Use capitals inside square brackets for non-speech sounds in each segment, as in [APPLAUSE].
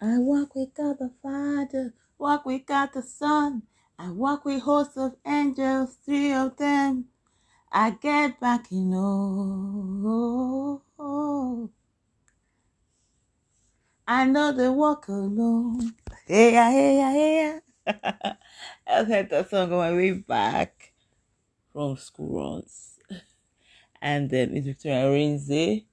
I walk with God the Father, walk with God the Son. I walk with hosts of angels, three of them. I get back in oh, I know they walk alone. Hey yeah, hey yeah, hey yeah. I've heard that song on my way back from school runs. And um, it's Victoria Renze,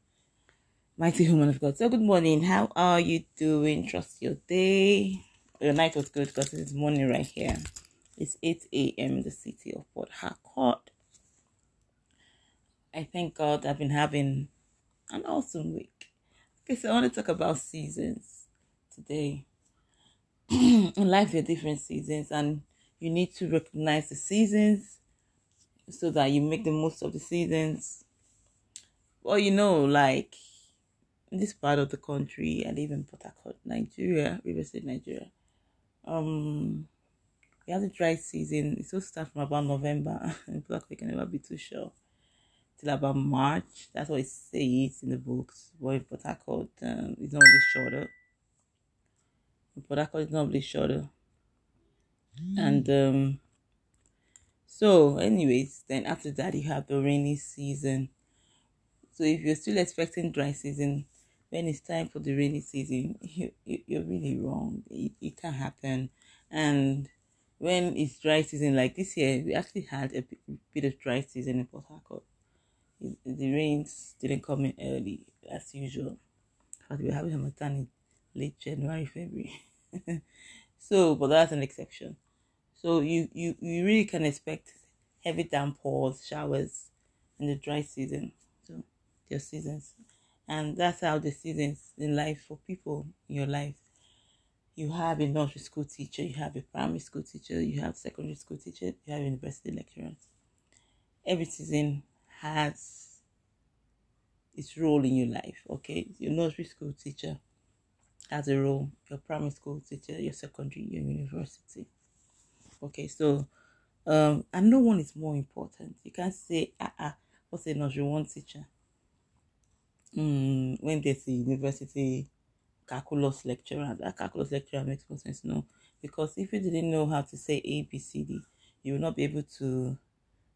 mighty woman of God. So good morning. How are you doing? Trust your day. Your night was good because it's morning right here. It's 8 a.m. in the city of Port Harcourt. I thank God I've been having an awesome week. Okay, so I want to talk about seasons today. [CLEARS THROAT] In life, there are different seasons, and you need to recognize the seasons so that you make the most of the seasons. Well, you know, like in this part of the country, I live in Port Harcourt, Nigeria, River State, Nigeria. Um, we have the dry season. It will start from about November. [LAUGHS] in Port Harcourt, can never be too sure till about March. That's what it says in the books. But in Port Harcourt, um, it's not really shorter. In Port Harcourt, it's not really shorter. And um, so, anyways, then after that, you have the rainy season. So, if you're still expecting dry season, when it's time for the rainy season, you, you, are really wrong. It, it can't happen. And when it's dry season, like this year, we actually had a bit of dry season in Port Harcourt the rains didn't come in early as usual. But we were having Harmattan in late January, February. [LAUGHS] so, but that's an exception. So you, you, you really can expect heavy downpours, showers in the dry season. So your seasons. And that's how the seasons in life for people in your life. You have a nursery school teacher, you have a primary school teacher, you have secondary school teacher, you have university lecturers. Every season has its role in your life. Okay, your nursery school teacher has a role, your primary school teacher, your secondary, your university. Okay, so um, and no one is more important. You can't say ah ah, what's a nursery one teacher? Mm, when there's a university calculus lecturer, that calculus lecturer makes more sense. No, because if you didn't know how to say A B C D, you will not be able to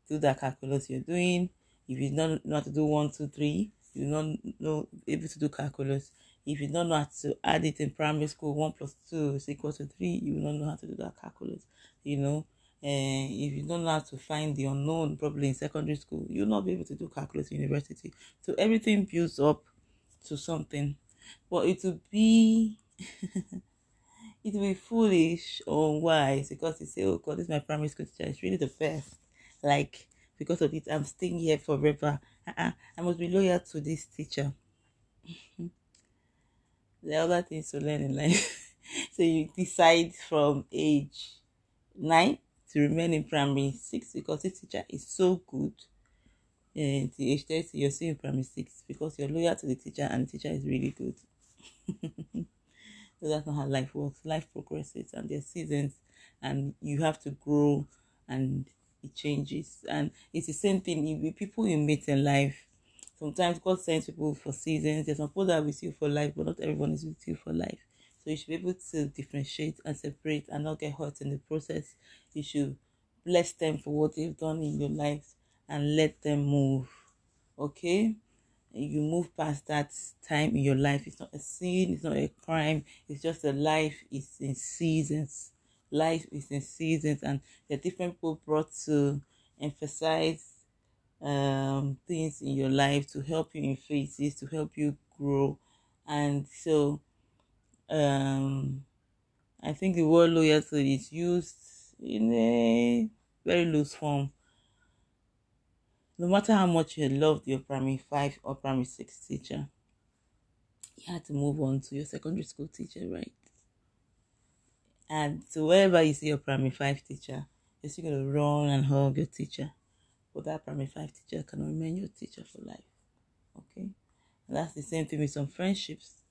do that calculus you're doing if you don't know how to do one, two, three, you don't know able to do calculus. If you don't know how to add it in primary school, one plus two is equal to three, you will not know how to do that calculus. You know, Eh, if you don't know how to find the unknown probably in secondary school, you'll not be able to do calculus in university. So everything builds up to something. But it will be [LAUGHS] it will be foolish or wise because you say, Oh God, this is my primary school teacher, it's really the best. Like because of it, I'm staying here forever. Uh-uh. I must be loyal to this teacher. [LAUGHS] there are other things to learn in life. [LAUGHS] so you decide from age nine to remain in primary six because this teacher is so good. And the age 30, you're still in primary six because you're loyal to the teacher and the teacher is really good. [LAUGHS] so that's not how life works. Life progresses and there's seasons and you have to grow and it changes. And it's the same thing with people you meet in life. Sometimes God sends people for seasons. There's some people that are with you for life, but not everyone is with you for life. So you should be able to differentiate and separate and not get hurt in the process. You should bless them for what they've done in your life and let them move. Okay? You move past that time in your life. It's not a sin, it's not a crime, it's just a life, it's in seasons life is in seasons and the different people brought to emphasize um, things in your life to help you in phases to help you grow and so um, i think the word loyalty is used in a very loose form no matter how much you loved your primary five or primary six teacher you had to move on to your secondary school teacher right and so wherever you see your primary five teacher, you're still going to run and hug your teacher. But that primary five teacher can remain your teacher for life. Okay? And that's the same thing with some friendships.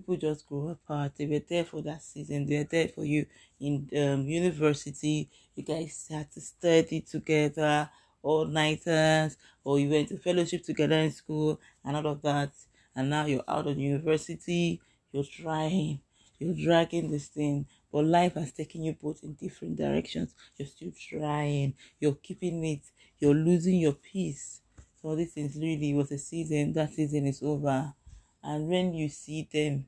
People just grow apart. They were there for that season. They were there for you in um, university. You guys had to study together all nighters, or you went to fellowship together in school and all of that. And now you're out of university. You're trying you're dragging this thing, but life has taken you both in different directions. You're still trying, you're keeping it, you're losing your peace. So this is really was a season, that season is over. And when you see them,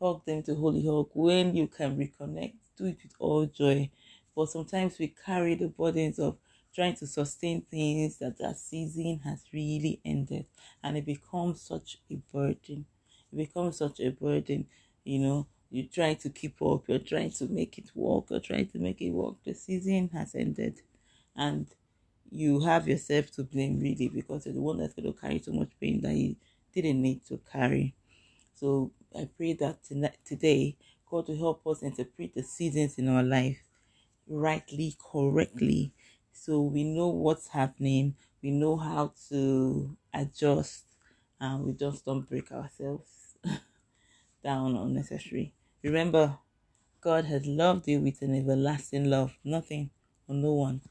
hug them to holy hug. When you can reconnect, do it with all joy. But sometimes we carry the burdens of trying to sustain things that that season has really ended. And it becomes such a burden. It becomes such a burden. You know you're trying to keep up. You're trying to make it work. You're trying to make it work. The season has ended. And you have yourself to blame really because you're the one that's going to carry so much pain that you didn't need to carry. So i pray that today god will help us interpret the seasons in our life rightly correctly so we know what's happening we know how to adjust and we just don't break ourselves [LAUGHS] down unnecessary. Remember god has loved you with an everlasting love. Nothing or no one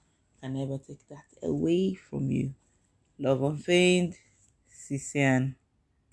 can ever take that away from you. Love unfeigned Cician.